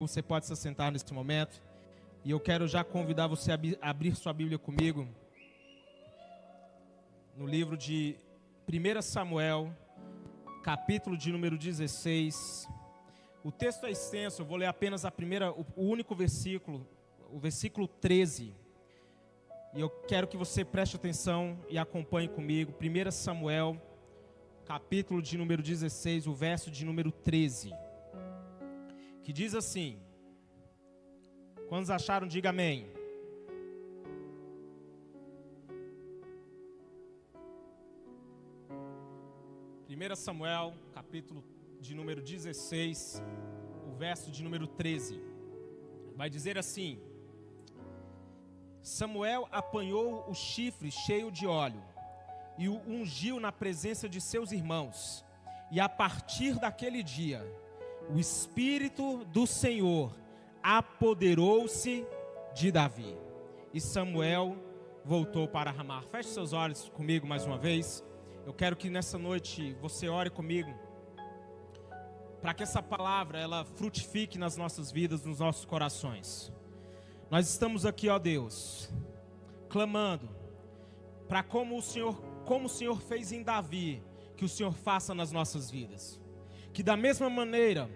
Você pode se sentar nesse momento. E eu quero já convidar você a abrir sua Bíblia comigo. No livro de 1 Samuel, capítulo de número 16. O texto é extenso, eu vou ler apenas a primeira, o único versículo, o versículo 13. E eu quero que você preste atenção e acompanhe comigo. 1 Samuel, capítulo de número 16, o verso de número 13 que diz assim: Quantos acharam, diga amém. Primeira Samuel, capítulo de número 16, o verso de número 13. Vai dizer assim: Samuel apanhou o chifre cheio de óleo e o ungiu na presença de seus irmãos. E a partir daquele dia, o Espírito do Senhor apoderou-se de Davi. E Samuel voltou para Ramar. Feche seus olhos comigo mais uma vez. Eu quero que nessa noite você ore comigo para que essa palavra ela frutifique nas nossas vidas, nos nossos corações. Nós estamos aqui, ó Deus, clamando para como o Senhor, como o Senhor fez em Davi, que o Senhor faça nas nossas vidas que da mesma maneira,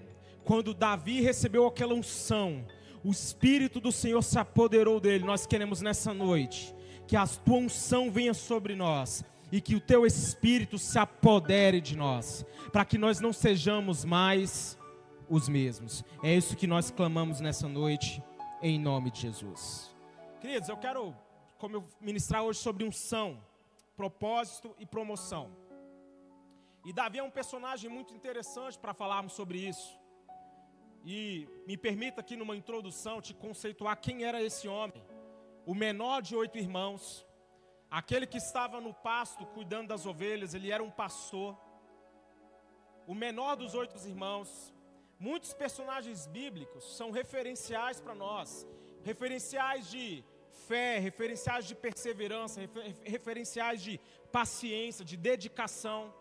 quando Davi recebeu aquela unção, o Espírito do Senhor se apoderou dele. Nós queremos nessa noite que a tua unção venha sobre nós e que o teu Espírito se apodere de nós, para que nós não sejamos mais os mesmos. É isso que nós clamamos nessa noite, em nome de Jesus. Queridos, eu quero, como eu ministrar hoje sobre unção, propósito e promoção. E Davi é um personagem muito interessante para falarmos sobre isso. E me permita aqui numa introdução te conceituar quem era esse homem. O menor de oito irmãos, aquele que estava no pasto cuidando das ovelhas, ele era um pastor. O menor dos oito irmãos. Muitos personagens bíblicos são referenciais para nós, referenciais de fé, referenciais de perseverança, referenciais de paciência, de dedicação.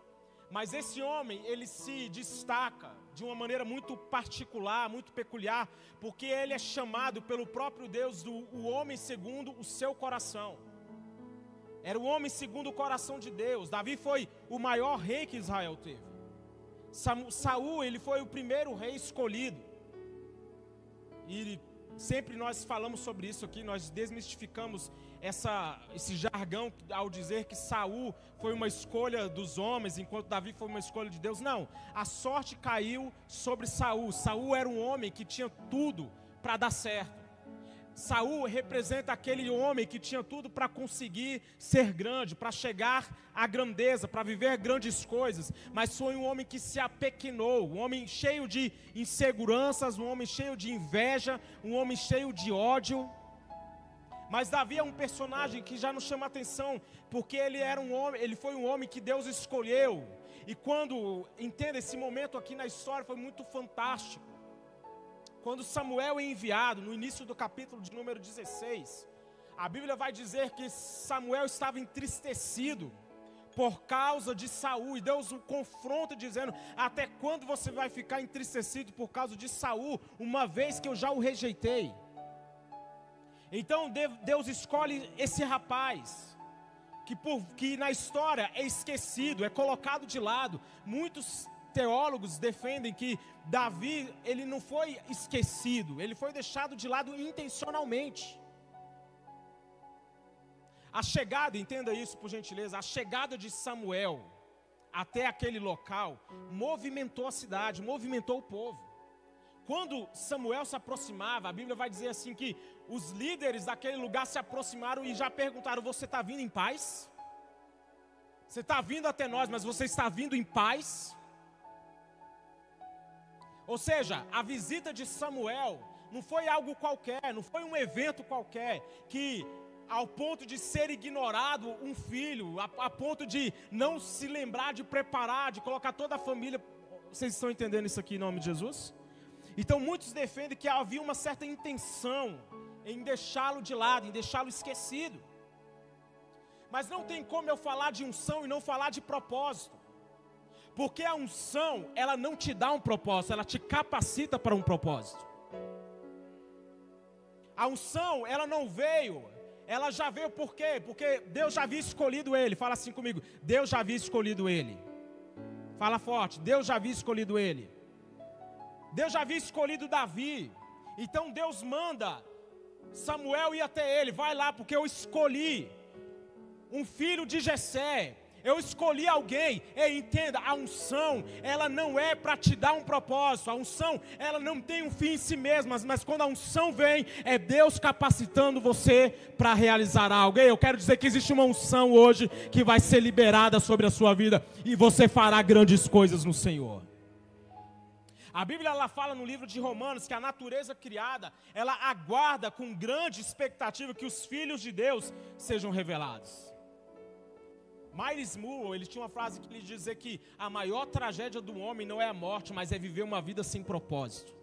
Mas esse homem, ele se destaca de uma maneira muito particular, muito peculiar, porque ele é chamado pelo próprio Deus do o homem segundo o seu coração. Era o homem segundo o coração de Deus. Davi foi o maior rei que Israel teve. Saul, ele foi o primeiro rei escolhido. E sempre nós falamos sobre isso aqui, nós desmistificamos essa, esse jargão ao dizer que Saul foi uma escolha dos homens, enquanto Davi foi uma escolha de Deus. Não, a sorte caiu sobre Saul. Saul era um homem que tinha tudo para dar certo. Saul representa aquele homem que tinha tudo para conseguir ser grande, para chegar à grandeza, para viver grandes coisas, mas foi um homem que se apequenou, um homem cheio de inseguranças, um homem cheio de inveja, um homem cheio de ódio. Mas Davi é um personagem que já nos chama atenção, porque ele era um homem, ele foi um homem que Deus escolheu. E quando entenda esse momento aqui na história foi muito fantástico. Quando Samuel é enviado, no início do capítulo de número 16, a Bíblia vai dizer que Samuel estava entristecido por causa de Saul, e Deus o confronta dizendo: "Até quando você vai ficar entristecido por causa de Saul, uma vez que eu já o rejeitei?" Então Deus escolhe esse rapaz, que, por, que na história é esquecido, é colocado de lado. Muitos teólogos defendem que Davi, ele não foi esquecido, ele foi deixado de lado intencionalmente. A chegada, entenda isso por gentileza, a chegada de Samuel até aquele local movimentou a cidade, movimentou o povo. Quando Samuel se aproximava, a Bíblia vai dizer assim que os líderes daquele lugar se aproximaram e já perguntaram: Você está vindo em paz? Você está vindo até nós, mas você está vindo em paz? Ou seja, a visita de Samuel não foi algo qualquer, não foi um evento qualquer que ao ponto de ser ignorado um filho, a, a, ponto de não se lembrar de preparar, de colocar toda a família. Vocês estão entendendo isso aqui em nome de Jesus? Então muitos defendem que havia uma certa intenção em deixá-lo de lado, em deixá-lo esquecido. Mas não tem como eu falar de unção e não falar de propósito. Porque a unção, ela não te dá um propósito, ela te capacita para um propósito. A unção, ela não veio, ela já veio por quê? Porque Deus já havia escolhido ele. Fala assim comigo: Deus já havia escolhido ele. Fala forte: Deus já havia escolhido ele. Deus já havia escolhido Davi. Então Deus manda Samuel ir até ele, vai lá porque eu escolhi um filho de Jessé, eu escolhi alguém. E entenda, a unção, ela não é para te dar um propósito. A unção, ela não tem um fim em si mesma, mas quando a unção vem, é Deus capacitando você para realizar algo. E eu quero dizer que existe uma unção hoje que vai ser liberada sobre a sua vida e você fará grandes coisas no Senhor. A Bíblia ela fala no livro de Romanos que a natureza criada, ela aguarda com grande expectativa que os filhos de Deus sejam revelados. Miles Moore, ele tinha uma frase que ele dizia que a maior tragédia do homem não é a morte, mas é viver uma vida sem propósito.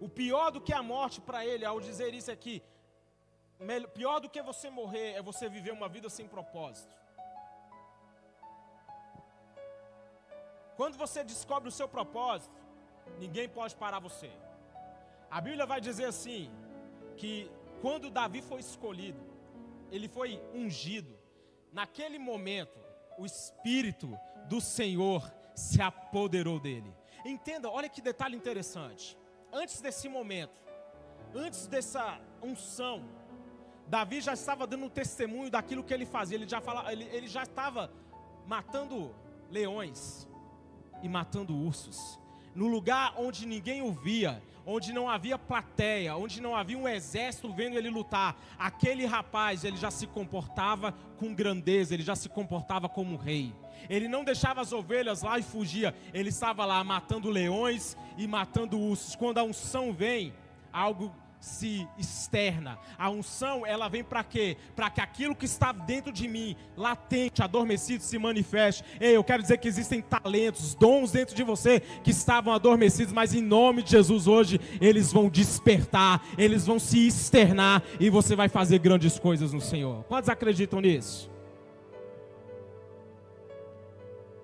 O pior do que a morte para ele, ao dizer isso aqui, pior do que você morrer é você viver uma vida sem propósito. Quando você descobre o seu propósito, ninguém pode parar você. A Bíblia vai dizer assim: que quando Davi foi escolhido, ele foi ungido, naquele momento, o Espírito do Senhor se apoderou dele. Entenda, olha que detalhe interessante. Antes desse momento, antes dessa unção, Davi já estava dando testemunho daquilo que ele fazia. Ele já, fala, ele, ele já estava matando leões e matando ursos. No lugar onde ninguém o via, onde não havia plateia, onde não havia um exército vendo ele lutar, aquele rapaz, ele já se comportava com grandeza, ele já se comportava como rei. Ele não deixava as ovelhas lá e fugia, ele estava lá matando leões e matando ursos. Quando a unção vem, algo se externa. A unção, ela vem para quê? Para que aquilo que está dentro de mim, latente, adormecido, se manifeste. Ei, eu quero dizer que existem talentos, dons dentro de você que estavam adormecidos, mas em nome de Jesus hoje, eles vão despertar, eles vão se externar e você vai fazer grandes coisas no Senhor. Quantos acreditam nisso?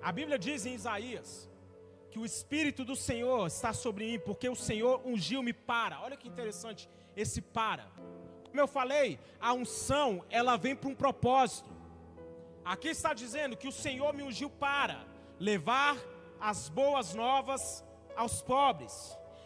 A Bíblia diz em Isaías que o Espírito do Senhor está sobre mim, porque o Senhor ungiu-me para. Olha que interessante esse para. Como eu falei, a unção, ela vem para um propósito. Aqui está dizendo que o Senhor me ungiu para levar as boas novas aos pobres.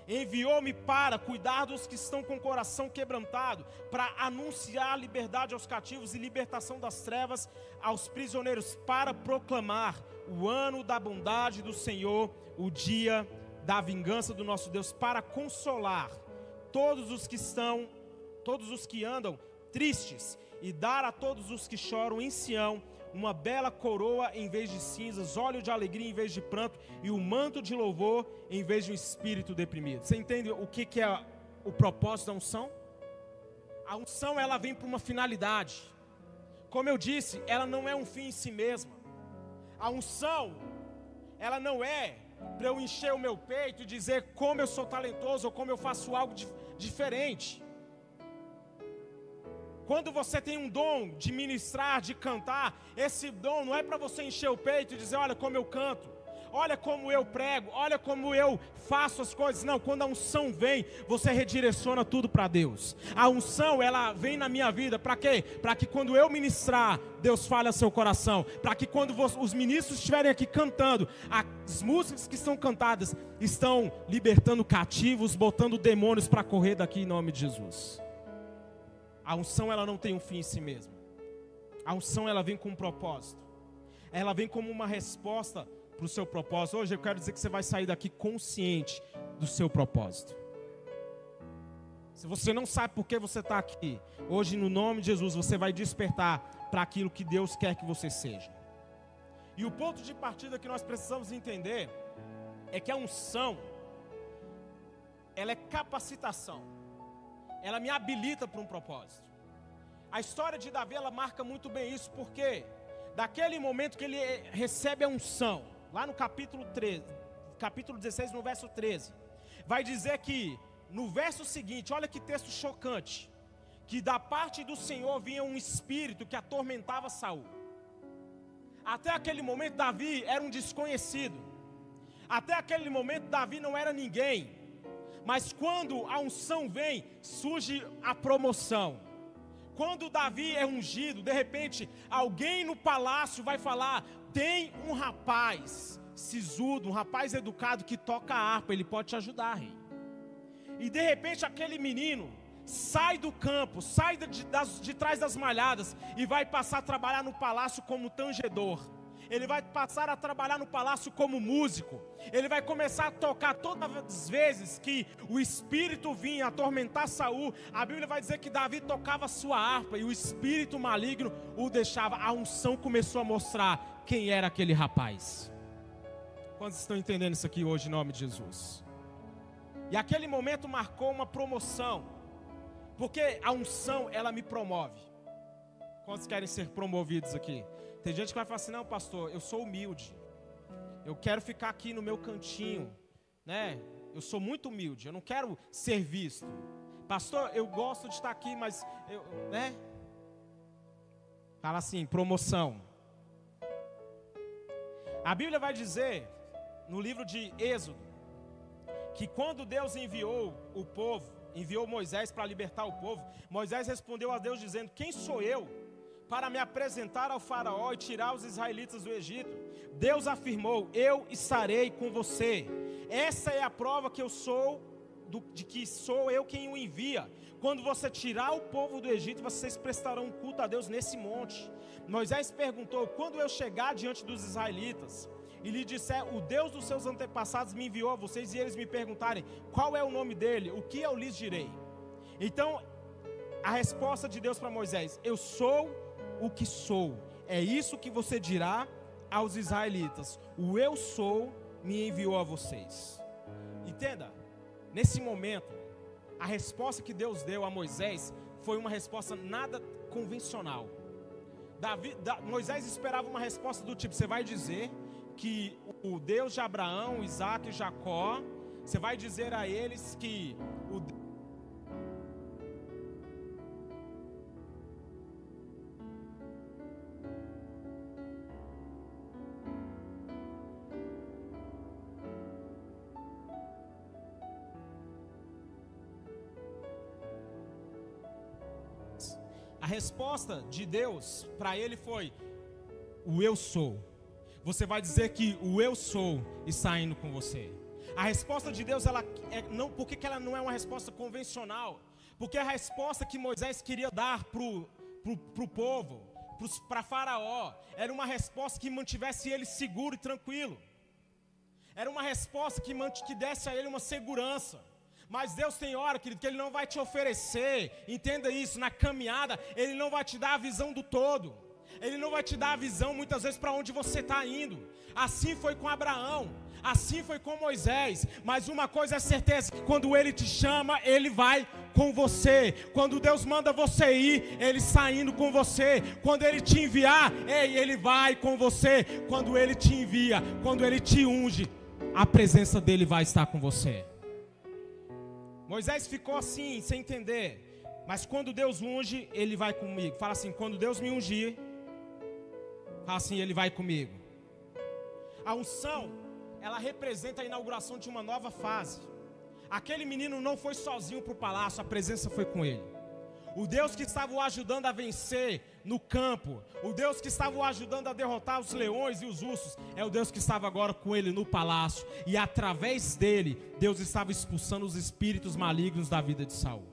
Enviou-me para cuidar dos que estão com o coração quebrantado, para anunciar liberdade aos cativos e libertação das trevas aos prisioneiros, para proclamar o ano da bondade do Senhor, o dia da vingança do nosso Deus, para consolar todos os que estão, todos os que andam tristes, e dar a todos os que choram em Sião uma bela coroa em vez de cinzas, óleo de alegria em vez de pranto, e o um manto de louvor em vez de um espírito deprimido. Você entende o que, que é o propósito da unção? A unção ela vem para uma finalidade. Como eu disse, ela não é um fim em si mesma. A unção, ela não é para eu encher o meu peito e dizer como eu sou talentoso ou como eu faço algo de, diferente. Quando você tem um dom de ministrar, de cantar, esse dom não é para você encher o peito e dizer, olha como eu canto olha como eu prego, olha como eu faço as coisas. Não, quando a unção vem, você redireciona tudo para Deus. A unção, ela vem na minha vida para quê? Para que quando eu ministrar, Deus fale ao seu coração. Para que quando os ministros estiverem aqui cantando, as músicas que são cantadas estão libertando cativos, botando demônios para correr daqui em nome de Jesus. A unção, ela não tem um fim em si mesma. A unção, ela vem com um propósito. Ela vem como uma resposta para o seu propósito. Hoje eu quero dizer que você vai sair daqui consciente do seu propósito. Se você não sabe por que você está aqui, hoje, no nome de Jesus, você vai despertar para aquilo que Deus quer que você seja. E o ponto de partida que nós precisamos entender é que a unção, ela é capacitação, ela me habilita para um propósito. A história de Davi, ela marca muito bem isso, porque daquele momento que ele recebe a unção, lá no capítulo 13, capítulo 16, no verso 13, vai dizer que no verso seguinte, olha que texto chocante, que da parte do Senhor vinha um espírito que atormentava Saul. Até aquele momento Davi era um desconhecido. Até aquele momento Davi não era ninguém. Mas quando a unção vem, surge a promoção. Quando Davi é ungido, de repente, alguém no palácio vai falar: tem um rapaz sisudo, um rapaz educado que toca a harpa, ele pode te ajudar, rei. E de repente aquele menino sai do campo, sai de, das, de trás das malhadas e vai passar a trabalhar no palácio como tangedor. Ele vai passar a trabalhar no palácio como músico. Ele vai começar a tocar todas as vezes que o espírito vinha atormentar Saul. A Bíblia vai dizer que Davi tocava sua harpa e o espírito maligno o deixava. A unção começou a mostrar quem era aquele rapaz. Quantos estão entendendo isso aqui hoje em nome de Jesus? E aquele momento marcou uma promoção. Porque a unção, ela me promove. Quantos querem ser promovidos aqui? Tem gente que vai falar assim: não, pastor, eu sou humilde. Eu quero ficar aqui no meu cantinho, né? Eu sou muito humilde, eu não quero ser visto. Pastor, eu gosto de estar aqui, mas eu, né? Fala assim, promoção. A Bíblia vai dizer no livro de Êxodo que quando Deus enviou o povo, enviou Moisés para libertar o povo, Moisés respondeu a Deus dizendo: "Quem sou eu para me apresentar ao Faraó e tirar os israelitas do Egito. Deus afirmou: Eu estarei com você. Essa é a prova que eu sou, do, de que sou eu quem o envia. Quando você tirar o povo do Egito, vocês prestarão culto a Deus nesse monte. Moisés perguntou: Quando eu chegar diante dos israelitas e lhe disser: O Deus dos seus antepassados me enviou a vocês, e eles me perguntarem: Qual é o nome dele? O que eu lhes direi? Então, a resposta de Deus para Moisés: Eu sou o que sou. É isso que você dirá aos israelitas: O eu sou me enviou a vocês. Entenda, nesse momento, a resposta que Deus deu a Moisés foi uma resposta nada convencional. Davi, da, Moisés esperava uma resposta do tipo: você vai dizer que o Deus de Abraão, Isaac e Jacó, você vai dizer a eles que resposta de Deus para ele foi: O eu sou. Você vai dizer que o eu sou está indo com você. A resposta de Deus, ela é, não, por que ela não é uma resposta convencional? Porque a resposta que Moisés queria dar para o povo, para Faraó, era uma resposta que mantivesse ele seguro e tranquilo. Era uma resposta que, que desse a ele uma segurança. Mas Deus tem hora, querido, que Ele não vai te oferecer, entenda isso, na caminhada, Ele não vai te dar a visão do todo. Ele não vai te dar a visão muitas vezes para onde você está indo. Assim foi com Abraão, assim foi com Moisés. Mas uma coisa é certeza: quando Ele te chama, Ele vai com você. Quando Deus manda você ir, Ele está indo com você. Quando Ele te enviar, ei, Ele vai com você. Quando Ele te envia, quando Ele te unge, a presença dEle vai estar com você. Moisés ficou assim, sem entender. Mas quando Deus unge, ele vai comigo. Fala assim: quando Deus me ungir, fala assim, ele vai comigo. A unção, ela representa a inauguração de uma nova fase. Aquele menino não foi sozinho para o palácio, a presença foi com ele. O Deus que estava o ajudando a vencer no campo, o Deus que estava o ajudando a derrotar os leões e os ursos, é o Deus que estava agora com ele no palácio, e através dele, Deus estava expulsando os espíritos malignos da vida de Saul.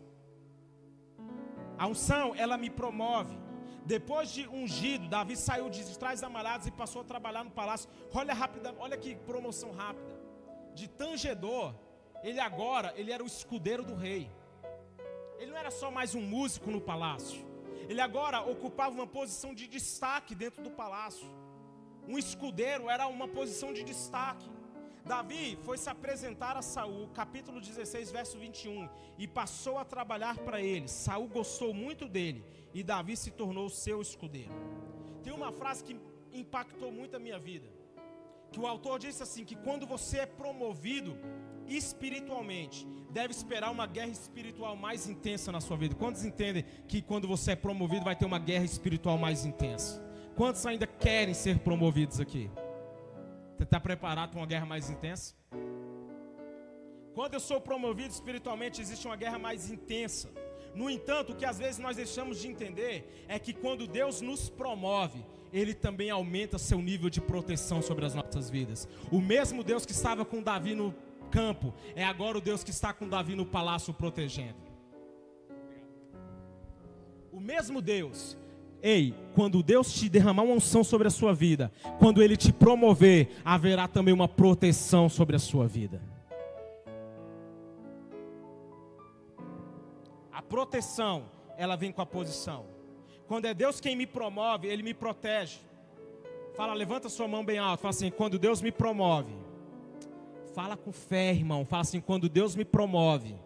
A unção, ela me promove. Depois de ungido, Davi saiu de trás da malhadas e passou a trabalhar no palácio. Olha rápida, olha que promoção rápida. De tangedor, ele agora, ele era o escudeiro do rei. Ele não era só mais um músico no palácio. Ele agora ocupava uma posição de destaque dentro do palácio. Um escudeiro era uma posição de destaque. Davi foi se apresentar a Saul, capítulo 16, verso 21, e passou a trabalhar para ele. Saul gostou muito dele e Davi se tornou seu escudeiro. Tem uma frase que impactou muito a minha vida, que o autor disse assim que quando você é promovido espiritualmente, deve esperar uma guerra espiritual mais intensa na sua vida. Quantos entendem que quando você é promovido vai ter uma guerra espiritual mais intensa? Quantos ainda querem ser promovidos aqui? Você está preparado para uma guerra mais intensa? Quando eu sou promovido espiritualmente, existe uma guerra mais intensa. No entanto, o que às vezes nós deixamos de entender é que quando Deus nos promove, Ele também aumenta seu nível de proteção sobre as nossas vidas. O mesmo Deus que estava com Davi no campo, é agora o Deus que está com Davi no palácio protegendo. O mesmo Deus Ei, quando Deus te derramar uma unção sobre a sua vida, quando Ele te promover, haverá também uma proteção sobre a sua vida. A proteção, ela vem com a posição. Quando é Deus quem me promove, Ele me protege. Fala, levanta sua mão bem alto. Fala assim: quando Deus me promove. Fala com fé, irmão. Fala assim: quando Deus me promove,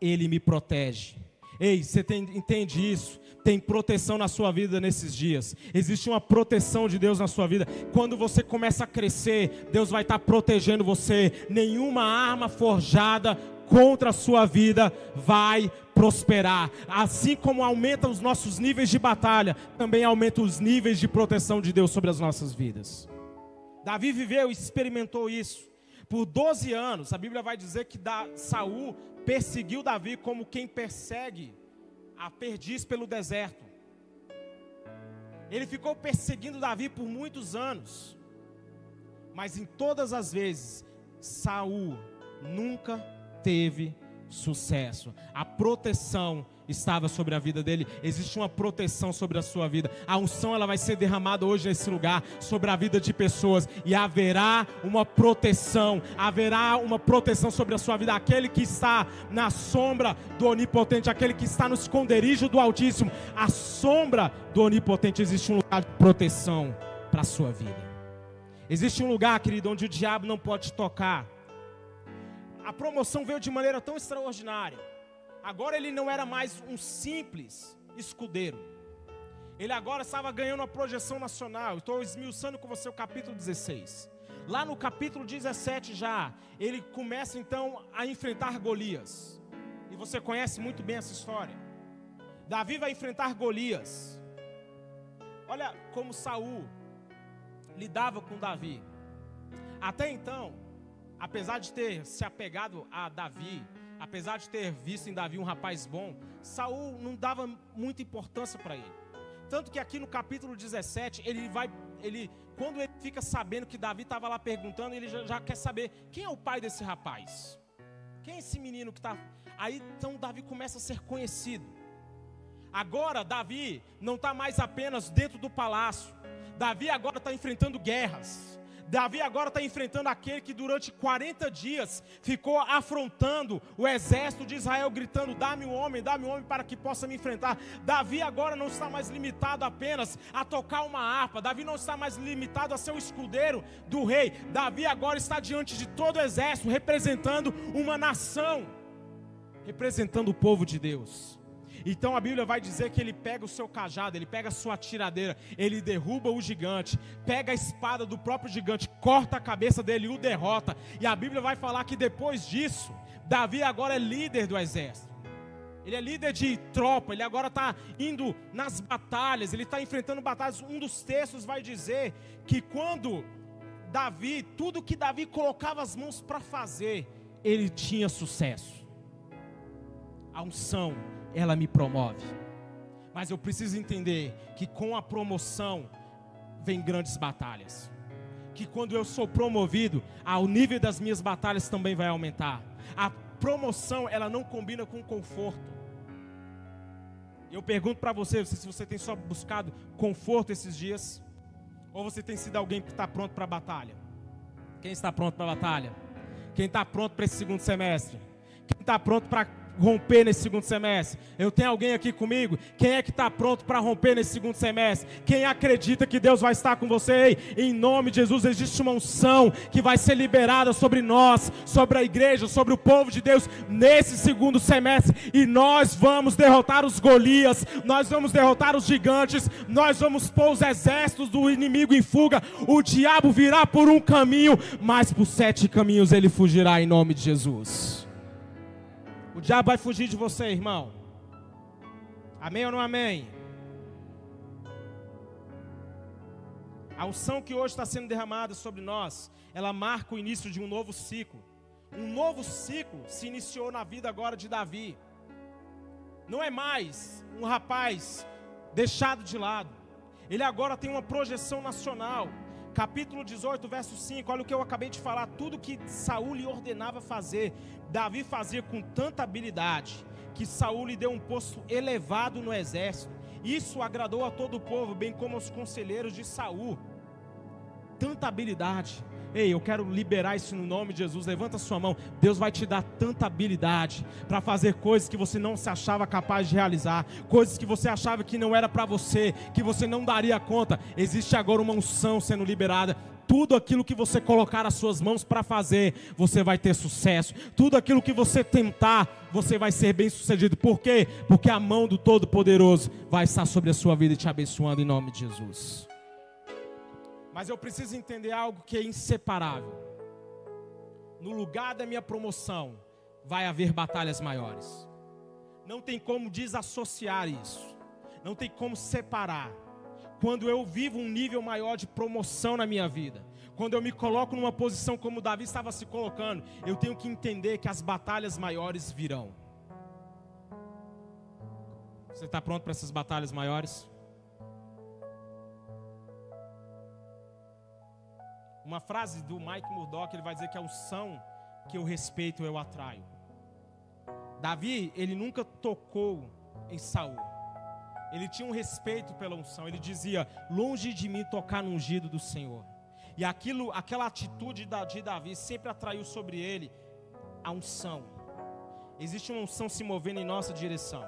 Ele me protege. Ei, você tem, entende isso? tem proteção na sua vida nesses dias. Existe uma proteção de Deus na sua vida. Quando você começa a crescer, Deus vai estar protegendo você. Nenhuma arma forjada contra a sua vida vai prosperar. Assim como aumenta os nossos níveis de batalha, também aumenta os níveis de proteção de Deus sobre as nossas vidas. Davi viveu e experimentou isso. Por 12 anos, a Bíblia vai dizer que Saul perseguiu Davi como quem persegue a perdiz pelo deserto. Ele ficou perseguindo Davi por muitos anos. Mas em todas as vezes, Saul nunca teve sucesso. A proteção estava sobre a vida dele. Existe uma proteção sobre a sua vida. A unção ela vai ser derramada hoje nesse lugar sobre a vida de pessoas e haverá uma proteção. Haverá uma proteção sobre a sua vida. Aquele que está na sombra do onipotente, aquele que está no esconderijo do Altíssimo, a sombra do onipotente existe um lugar de proteção para a sua vida. Existe um lugar, querido, onde o diabo não pode tocar. A promoção veio de maneira tão extraordinária Agora ele não era mais um simples escudeiro. Ele agora estava ganhando uma projeção nacional. Estou esmiuçando com você o capítulo 16. Lá no capítulo 17 já, ele começa então a enfrentar Golias. E você conhece muito bem essa história. Davi vai enfrentar Golias. Olha como Saul lidava com Davi. Até então, apesar de ter se apegado a Davi, apesar de ter visto em Davi um rapaz bom, Saul não dava muita importância para ele. Tanto que aqui no capítulo 17, ele vai, ele, quando ele fica sabendo que Davi estava lá perguntando, ele já, já, quer saber quem é o pai desse rapaz. Quem é esse menino que está. Aí então Davi começa a ser conhecido. Agora Davi não está mais apenas dentro do palácio. Davi agora está enfrentando guerras. Davi agora está enfrentando aquele que durante 40 dias ficou afrontando o exército de Israel, gritando: Dá-me um homem, dá-me um homem para que possa me enfrentar. Davi agora não está mais limitado apenas a tocar uma harpa, Davi não está mais limitado a ser o escudeiro do rei. Davi agora está diante de todo o exército, representando uma nação, representando o povo de Deus. Então a Bíblia vai dizer que ele pega o seu cajado, ele pega a sua tiradeira, ele derruba o gigante, pega a espada do próprio gigante, corta a cabeça dele e o derrota. E a Bíblia vai falar que depois disso, Davi agora é líder do exército. Ele é líder de tropa, ele agora está indo nas batalhas, ele está enfrentando batalhas. Um dos textos vai dizer que quando Davi, tudo que Davi colocava as mãos para fazer, ele tinha sucesso. A unção ela me promove. Mas eu preciso entender que com a promoção vem grandes batalhas. Que quando eu sou promovido, o nível das minhas batalhas também vai aumentar. A promoção, ela não combina com conforto. Eu pergunto para você, se você tem só buscado conforto esses dias, ou você tem sido alguém que está pronto para a batalha? Quem está pronto para a batalha? Quem está pronto para esse segundo semestre? Quem está pronto para romper nesse segundo semestre? Eu tenho alguém aqui comigo? Quem é que está pronto para romper nesse segundo semestre? Quem acredita que Deus vai estar com você? Ei, em nome de Jesus, existe uma unção que vai ser liberada sobre nós, sobre a igreja, sobre o povo de Deus nesse segundo semestre. E nós vamos derrotar os Golias, nós vamos derrotar os gigantes, nós vamos pôr os exércitos do inimigo em fuga. O diabo virá por um caminho, mas por sete caminhos ele fugirá em nome de Jesus. O diabo vai fugir de você, irmão. Amém ou não amém? A unção que hoje está sendo derramada sobre nós, ela marca o início de um novo ciclo. Um novo ciclo se iniciou na vida agora de Davi. Não é mais um rapaz deixado de lado. Ele agora tem uma projeção nacional. Capítulo 18, verso 5, olha o que eu acabei de falar, tudo que Saul lhe ordenava fazer, Davi fazia com tanta habilidade, que Saul lhe deu um posto elevado no exército. Isso agradou a todo o povo, bem como aos conselheiros de Saul. Tanta habilidade. Ei, eu quero liberar isso no nome de Jesus. Levanta sua mão. Deus vai te dar tanta habilidade para fazer coisas que você não se achava capaz de realizar, coisas que você achava que não era para você, que você não daria conta. Existe agora uma unção sendo liberada. Tudo aquilo que você colocar as suas mãos para fazer, você vai ter sucesso. Tudo aquilo que você tentar, você vai ser bem sucedido. Por quê? Porque a mão do Todo-Poderoso vai estar sobre a sua vida e te abençoando em nome de Jesus. Mas eu preciso entender algo que é inseparável. No lugar da minha promoção, vai haver batalhas maiores. Não tem como desassociar isso. Não tem como separar. Quando eu vivo um nível maior de promoção na minha vida, quando eu me coloco numa posição como Davi estava se colocando, eu tenho que entender que as batalhas maiores virão. Você está pronto para essas batalhas maiores? Uma frase do Mike Murdock, ele vai dizer que a unção que eu respeito eu atraio. Davi, ele nunca tocou em Saul. Ele tinha um respeito pela unção. Ele dizia: "Longe de mim tocar no ungido do Senhor". E aquilo, aquela atitude de Davi sempre atraiu sobre ele a unção. Existe uma unção se movendo em nossa direção.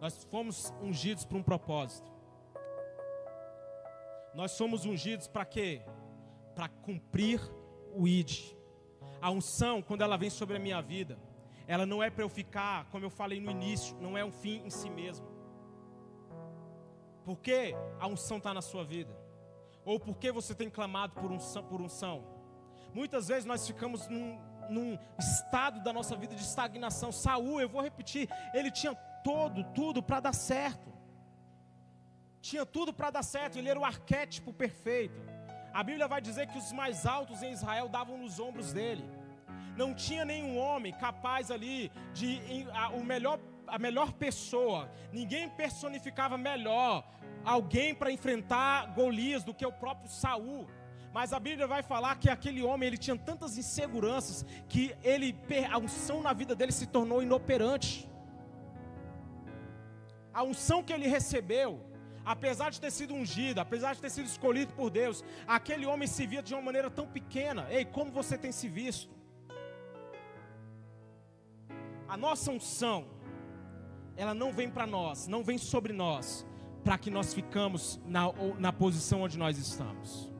Nós fomos ungidos para um propósito. Nós somos ungidos para quê? Para cumprir o ID. A unção, quando ela vem sobre a minha vida, ela não é para eu ficar, como eu falei no início, não é um fim em si mesmo. Por que a unção está na sua vida? Ou por que você tem clamado por unção, por unção? Muitas vezes nós ficamos num, num estado da nossa vida de estagnação. Saul, eu vou repetir, ele tinha todo, tudo para dar certo tinha tudo para dar certo, ele era o arquétipo perfeito. A Bíblia vai dizer que os mais altos em Israel davam nos ombros dele. Não tinha nenhum homem capaz ali de a, o melhor, a melhor pessoa. Ninguém personificava melhor alguém para enfrentar Golias do que o próprio Saul. Mas a Bíblia vai falar que aquele homem ele tinha tantas inseguranças que ele a unção na vida dele se tornou inoperante. A unção que ele recebeu apesar de ter sido ungido, apesar de ter sido escolhido por Deus, aquele homem se via de uma maneira tão pequena. Ei, como você tem se visto? A nossa unção, ela não vem para nós, não vem sobre nós, para que nós ficamos na, na posição onde nós estamos.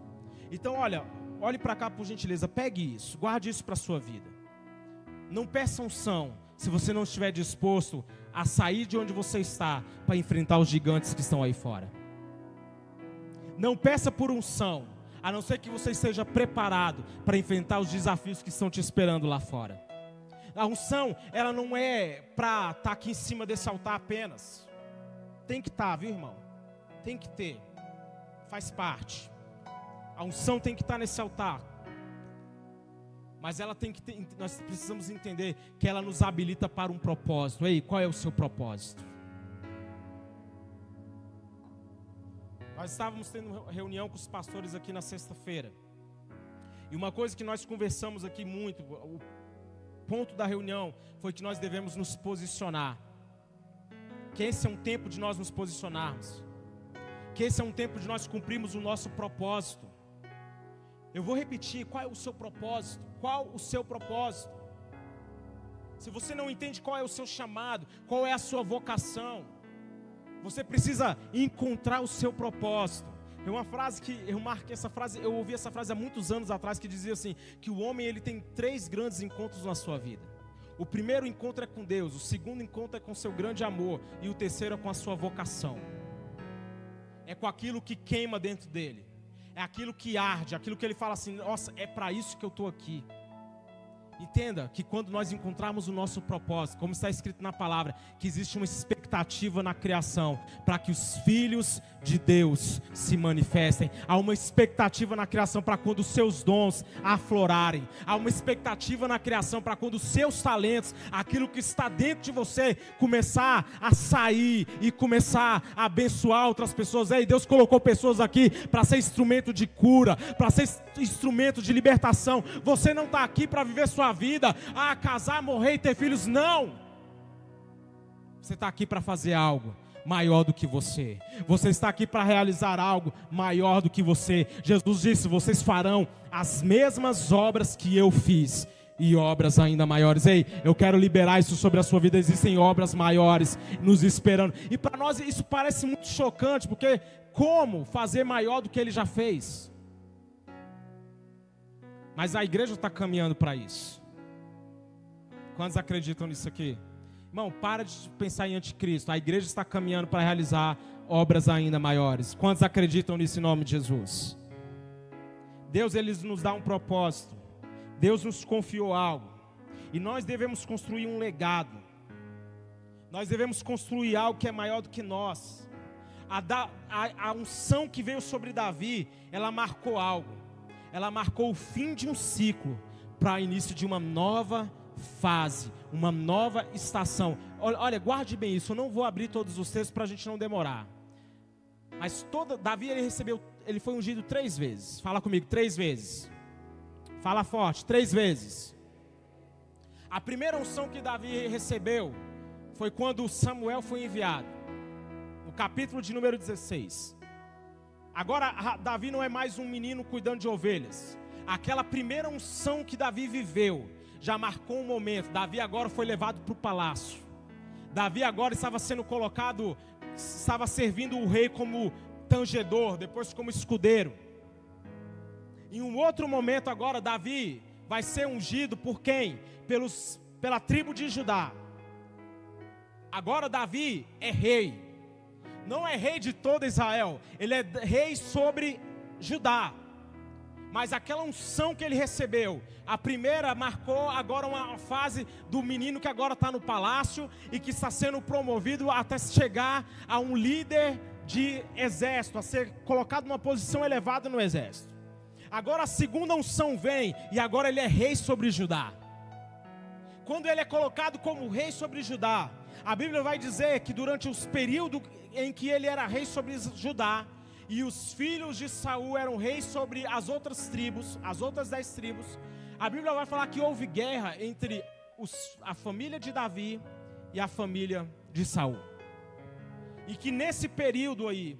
Então, olha, olhe para cá por gentileza, pegue isso, guarde isso para a sua vida. Não peça unção se você não estiver disposto a sair de onde você está para enfrentar os gigantes que estão aí fora. Não peça por unção, a não ser que você esteja preparado para enfrentar os desafios que estão te esperando lá fora. A unção, ela não é para estar tá aqui em cima desse altar apenas. Tem que estar, tá, viu, irmão? Tem que ter. Faz parte. A unção tem que estar tá nesse altar mas ela tem que ter, nós precisamos entender que ela nos habilita para um propósito. Ei, qual é o seu propósito? Nós estávamos tendo reunião com os pastores aqui na sexta-feira. E uma coisa que nós conversamos aqui muito, o ponto da reunião foi que nós devemos nos posicionar. Que esse é um tempo de nós nos posicionarmos. Que esse é um tempo de nós cumprirmos o nosso propósito. Eu vou repetir: qual é o seu propósito? Qual o seu propósito? Se você não entende qual é o seu chamado, qual é a sua vocação, você precisa encontrar o seu propósito. É uma frase que eu marquei essa frase, eu ouvi essa frase há muitos anos atrás que dizia assim, que o homem ele tem três grandes encontros na sua vida. O primeiro encontro é com Deus, o segundo encontro é com seu grande amor e o terceiro é com a sua vocação. É com aquilo que queima dentro dele é aquilo que arde, aquilo que ele fala assim: nossa, é para isso que eu estou aqui. Entenda que quando nós encontrarmos o nosso propósito, como está escrito na palavra, que existe uma expectativa na criação para que os filhos de Deus se manifestem. Há uma expectativa na criação para quando os seus dons aflorarem. Há uma expectativa na criação para quando os seus talentos, aquilo que está dentro de você, começar a sair e começar a abençoar outras pessoas. Ei, Deus colocou pessoas aqui para ser instrumento de cura, para ser instrumento de libertação. Você não está aqui para viver sua vida, a casar, morrer e ter filhos. Não. Você está aqui para fazer algo maior do que você. Você está aqui para realizar algo maior do que você. Jesus disse: Vocês farão as mesmas obras que eu fiz. E obras ainda maiores. Ei, eu quero liberar isso sobre a sua vida. Existem obras maiores nos esperando. E para nós isso parece muito chocante, porque como fazer maior do que ele já fez? Mas a igreja está caminhando para isso. Quantos acreditam nisso aqui? Irmão, para de pensar em anticristo. A igreja está caminhando para realizar obras ainda maiores. Quantos acreditam nisso em nome de Jesus? Deus ele nos dá um propósito. Deus nos confiou algo. E nós devemos construir um legado. Nós devemos construir algo que é maior do que nós. A, da, a, a unção que veio sobre Davi, ela marcou algo. Ela marcou o fim de um ciclo para o início de uma nova fase, uma nova estação. Olha, guarde bem isso. Eu não vou abrir todos os textos para a gente não demorar. Mas toda Davi ele recebeu, ele foi ungido três vezes. Fala comigo, três vezes. Fala forte, três vezes. A primeira unção que Davi recebeu foi quando Samuel foi enviado. No capítulo de número 16. Agora Davi não é mais um menino cuidando de ovelhas. Aquela primeira unção que Davi viveu já marcou um momento. Davi agora foi levado para o palácio. Davi agora estava sendo colocado, estava servindo o rei como tangedor, depois como escudeiro. Em um outro momento agora, Davi vai ser ungido por quem? Pelos, pela tribo de Judá. Agora Davi é rei. Não é rei de todo Israel, ele é rei sobre Judá mas aquela unção que ele recebeu, a primeira marcou agora uma fase do menino que agora está no palácio e que está sendo promovido até chegar a um líder de exército, a ser colocado numa posição elevada no exército. Agora a segunda unção vem e agora ele é rei sobre Judá. Quando ele é colocado como rei sobre Judá, a Bíblia vai dizer que durante os períodos em que ele era rei sobre Judá, e os filhos de Saul eram reis sobre as outras tribos, as outras dez tribos. A Bíblia vai falar que houve guerra entre os, a família de Davi e a família de Saul. E que nesse período aí,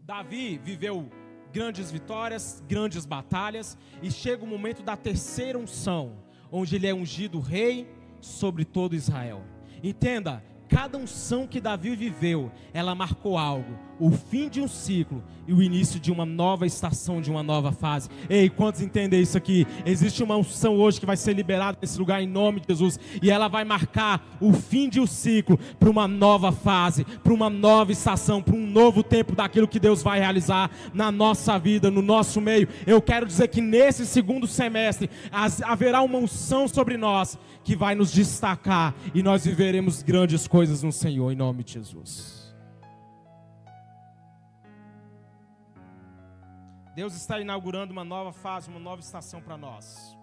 Davi viveu grandes vitórias, grandes batalhas, e chega o momento da terceira unção, onde ele é ungido rei sobre todo Israel. Entenda, cada unção que Davi viveu, ela marcou algo o fim de um ciclo e o início de uma nova estação, de uma nova fase. Ei, quantos entendem isso aqui? Existe uma unção hoje que vai ser liberada nesse lugar em nome de Jesus e ela vai marcar o fim de um ciclo para uma nova fase, para uma nova estação, para um novo tempo daquilo que Deus vai realizar na nossa vida, no nosso meio. Eu quero dizer que nesse segundo semestre haverá uma unção sobre nós que vai nos destacar e nós viveremos grandes coisas no Senhor em nome de Jesus. Deus está inaugurando uma nova fase, uma nova estação para nós.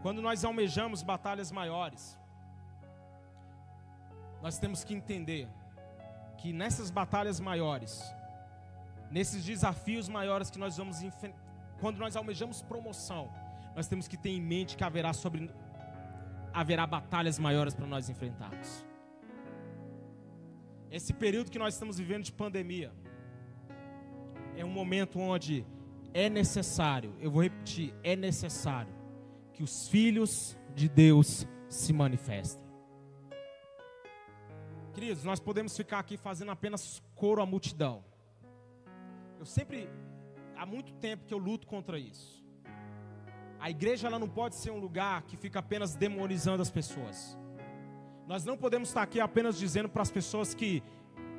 Quando nós almejamos batalhas maiores, nós temos que entender que nessas batalhas maiores, nesses desafios maiores que nós vamos enfrentar, quando nós almejamos promoção, nós temos que ter em mente que haverá sobre haverá batalhas maiores para nós enfrentarmos. Esse período que nós estamos vivendo de pandemia, é um momento onde é necessário, eu vou repetir, é necessário que os filhos de Deus se manifestem. Queridos, nós podemos ficar aqui fazendo apenas coro à multidão. Eu sempre, há muito tempo que eu luto contra isso. A igreja ela não pode ser um lugar que fica apenas demonizando as pessoas. Nós não podemos estar aqui apenas dizendo para as pessoas que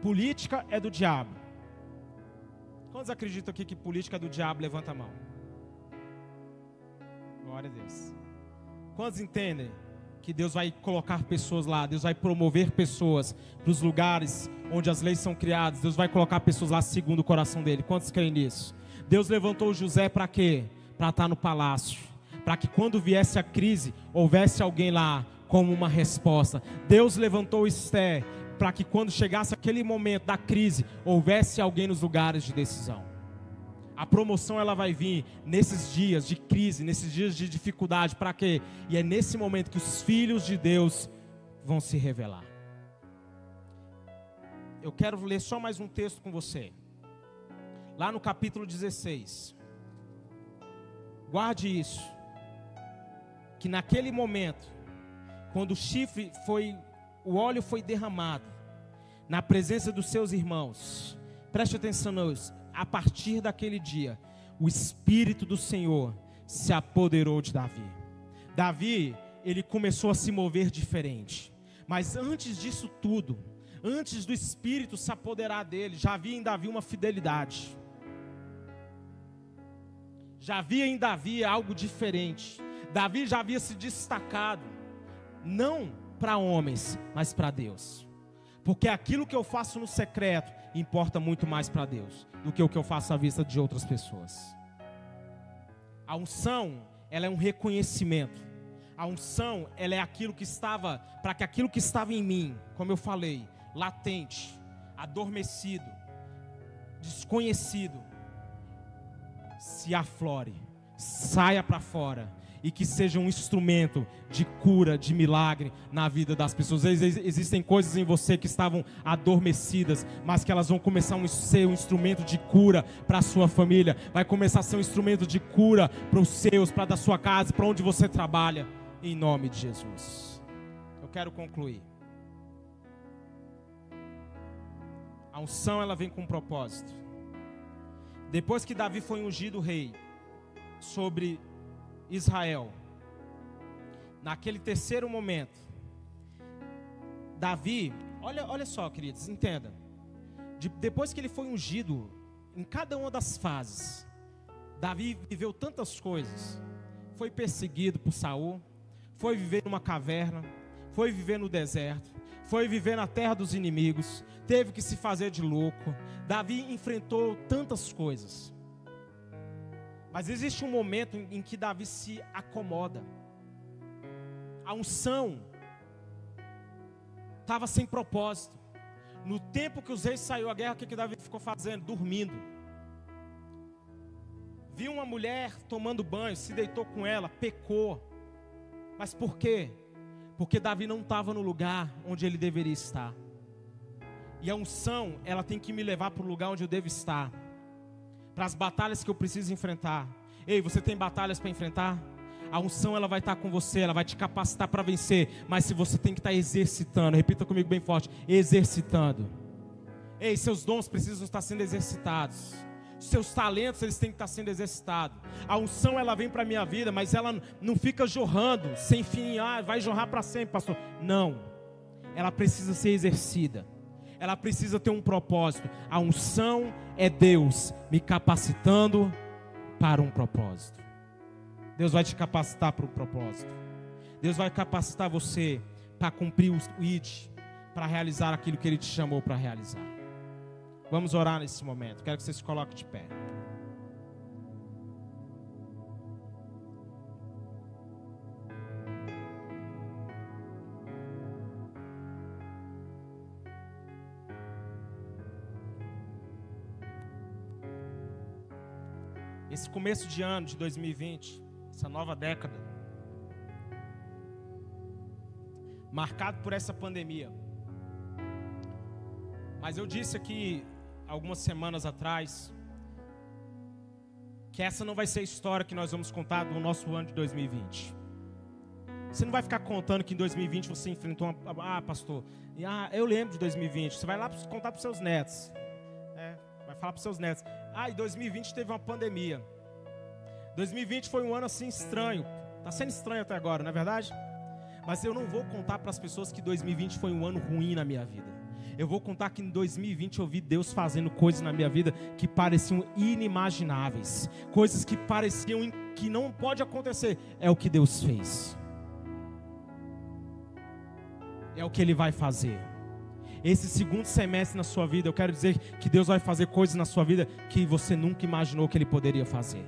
política é do diabo. Quantos acreditam aqui que política é do diabo? Levanta a mão. Glória a Deus. Quantos entendem que Deus vai colocar pessoas lá, Deus vai promover pessoas para os lugares onde as leis são criadas, Deus vai colocar pessoas lá segundo o coração dele. Quantos creem nisso? Deus levantou José para quê? Para estar no palácio, para que quando viesse a crise, houvesse alguém lá como uma resposta. Deus levantou Esté para que quando chegasse aquele momento da crise, houvesse alguém nos lugares de decisão. A promoção ela vai vir nesses dias de crise, nesses dias de dificuldade, para quê? E é nesse momento que os filhos de Deus vão se revelar. Eu quero ler só mais um texto com você. Lá no capítulo 16. Guarde isso. Que naquele momento, quando o chifre foi, o óleo foi derramado na presença dos seus irmãos. Preste atenção nisso a partir daquele dia, o Espírito do Senhor se apoderou de Davi. Davi, ele começou a se mover diferente. Mas antes disso tudo, antes do Espírito se apoderar dele, já havia em Davi uma fidelidade. Já havia em Davi algo diferente. Davi já havia se destacado, não para homens, mas para Deus. Porque aquilo que eu faço no secreto importa muito mais para Deus do que o que eu faço à vista de outras pessoas. A unção, ela é um reconhecimento. A unção, ela é aquilo que estava, para que aquilo que estava em mim, como eu falei, latente, adormecido, desconhecido, se aflore, saia para fora e que seja um instrumento de cura, de milagre na vida das pessoas. Existem coisas em você que estavam adormecidas, mas que elas vão começar a ser um instrumento de cura para a sua família, vai começar a ser um instrumento de cura para os seus, para da sua casa, para onde você trabalha, em nome de Jesus. Eu quero concluir. A unção ela vem com um propósito. Depois que Davi foi ungido rei sobre Israel. Naquele terceiro momento, Davi, olha, olha só, queridos, entenda. De, depois que ele foi ungido, em cada uma das fases, Davi viveu tantas coisas. Foi perseguido por Saul, foi viver numa caverna, foi viver no deserto, foi viver na terra dos inimigos, teve que se fazer de louco. Davi enfrentou tantas coisas. Mas existe um momento em que Davi se acomoda. A unção estava sem propósito. No tempo que os reis saiu à guerra, o que, que Davi ficou fazendo? Dormindo. Viu uma mulher tomando banho, se deitou com ela, pecou. Mas por quê? Porque Davi não estava no lugar onde ele deveria estar. E a unção, ela tem que me levar para o lugar onde eu devo estar para as batalhas que eu preciso enfrentar. Ei, você tem batalhas para enfrentar? A unção ela vai estar com você, ela vai te capacitar para vencer, mas se você tem que estar exercitando, repita comigo bem forte, exercitando. Ei, seus dons precisam estar sendo exercitados. Seus talentos eles têm que estar sendo exercitados. A unção ela vem para minha vida, mas ela não fica jorrando sem fim, ah, vai jorrar para sempre, pastor. Não. Ela precisa ser exercida ela precisa ter um propósito. A unção é Deus me capacitando para um propósito. Deus vai te capacitar para um propósito. Deus vai capacitar você para cumprir o ID, para realizar aquilo que Ele te chamou para realizar. Vamos orar nesse momento. Quero que você se coloque de pé. Esse começo de ano de 2020, essa nova década, marcado por essa pandemia. Mas eu disse aqui algumas semanas atrás que essa não vai ser a história que nós vamos contar do nosso ano de 2020. Você não vai ficar contando que em 2020 você enfrentou uma. Ah, pastor, ah, eu lembro de 2020. Você vai lá contar para os seus netos. É, vai falar para os seus netos. Ah, em 2020 teve uma pandemia. 2020 foi um ano assim estranho. Está sendo estranho até agora, não é verdade? Mas eu não vou contar para as pessoas que 2020 foi um ano ruim na minha vida. Eu vou contar que em 2020 eu vi Deus fazendo coisas na minha vida que pareciam inimagináveis, coisas que pareciam que não pode acontecer. É o que Deus fez. É o que Ele vai fazer. Esse segundo semestre na sua vida, eu quero dizer que Deus vai fazer coisas na sua vida que você nunca imaginou que Ele poderia fazer.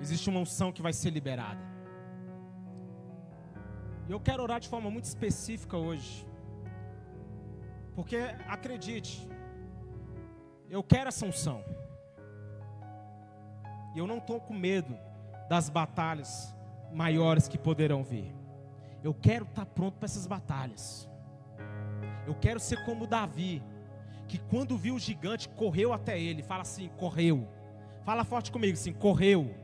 Existe uma unção que vai ser liberada. E eu quero orar de forma muito específica hoje. Porque acredite, eu quero essa unção. E eu não estou com medo das batalhas maiores que poderão vir. Eu quero estar tá pronto para essas batalhas. Eu quero ser como Davi, que quando viu o gigante, correu até ele. Fala assim: correu. Fala forte comigo assim: correu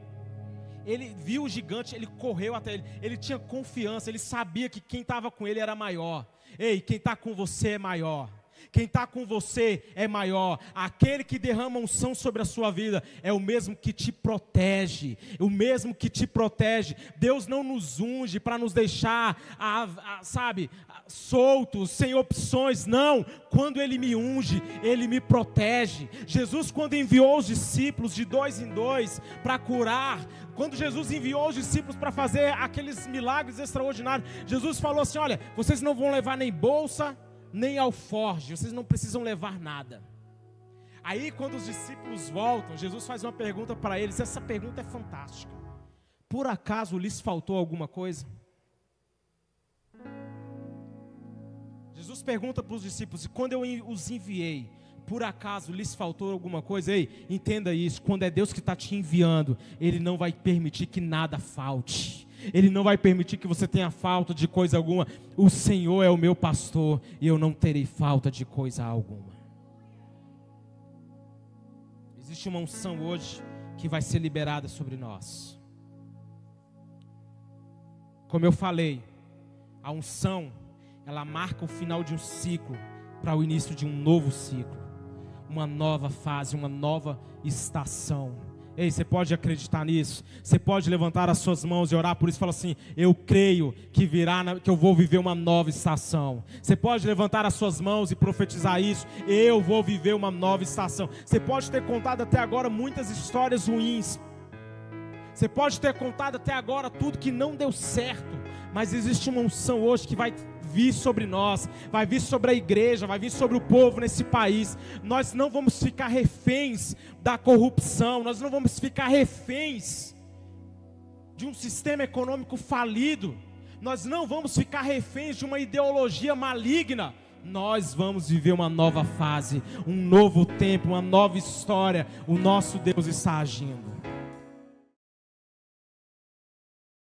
ele viu o gigante, ele correu até ele, ele tinha confiança, ele sabia que quem estava com ele era maior. Ei, quem está com você é maior. Quem está com você é maior. Aquele que derrama unção sobre a sua vida é o mesmo que te protege. O mesmo que te protege. Deus não nos unge para nos deixar, a, a, sabe, soltos, sem opções. Não. Quando Ele me unge, Ele me protege. Jesus, quando enviou os discípulos de dois em dois para curar, quando Jesus enviou os discípulos para fazer aqueles milagres extraordinários, Jesus falou assim: Olha, vocês não vão levar nem bolsa, nem alforge, vocês não precisam levar nada. Aí, quando os discípulos voltam, Jesus faz uma pergunta para eles. Essa pergunta é fantástica. Por acaso lhes faltou alguma coisa? Jesus pergunta para os discípulos: e quando eu os enviei, por acaso lhes faltou alguma coisa? Ei, entenda isso: quando é Deus que está te enviando, Ele não vai permitir que nada falte. Ele não vai permitir que você tenha falta de coisa alguma. O Senhor é o meu pastor e eu não terei falta de coisa alguma. Existe uma unção hoje que vai ser liberada sobre nós. Como eu falei, a unção, ela marca o final de um ciclo para o início de um novo ciclo, uma nova fase, uma nova estação. Ei, você pode acreditar nisso? Você pode levantar as suas mãos e orar por isso falar assim: Eu creio que virá, que eu vou viver uma nova estação. Você pode levantar as suas mãos e profetizar isso: Eu vou viver uma nova estação. Você pode ter contado até agora muitas histórias ruins. Você pode ter contado até agora tudo que não deu certo. Mas existe uma unção hoje que vai vir sobre nós, vai vir sobre a igreja, vai vir sobre o povo nesse país. Nós não vamos ficar reféns da corrupção, nós não vamos ficar reféns de um sistema econômico falido, nós não vamos ficar reféns de uma ideologia maligna. Nós vamos viver uma nova fase, um novo tempo, uma nova história. O nosso Deus está agindo.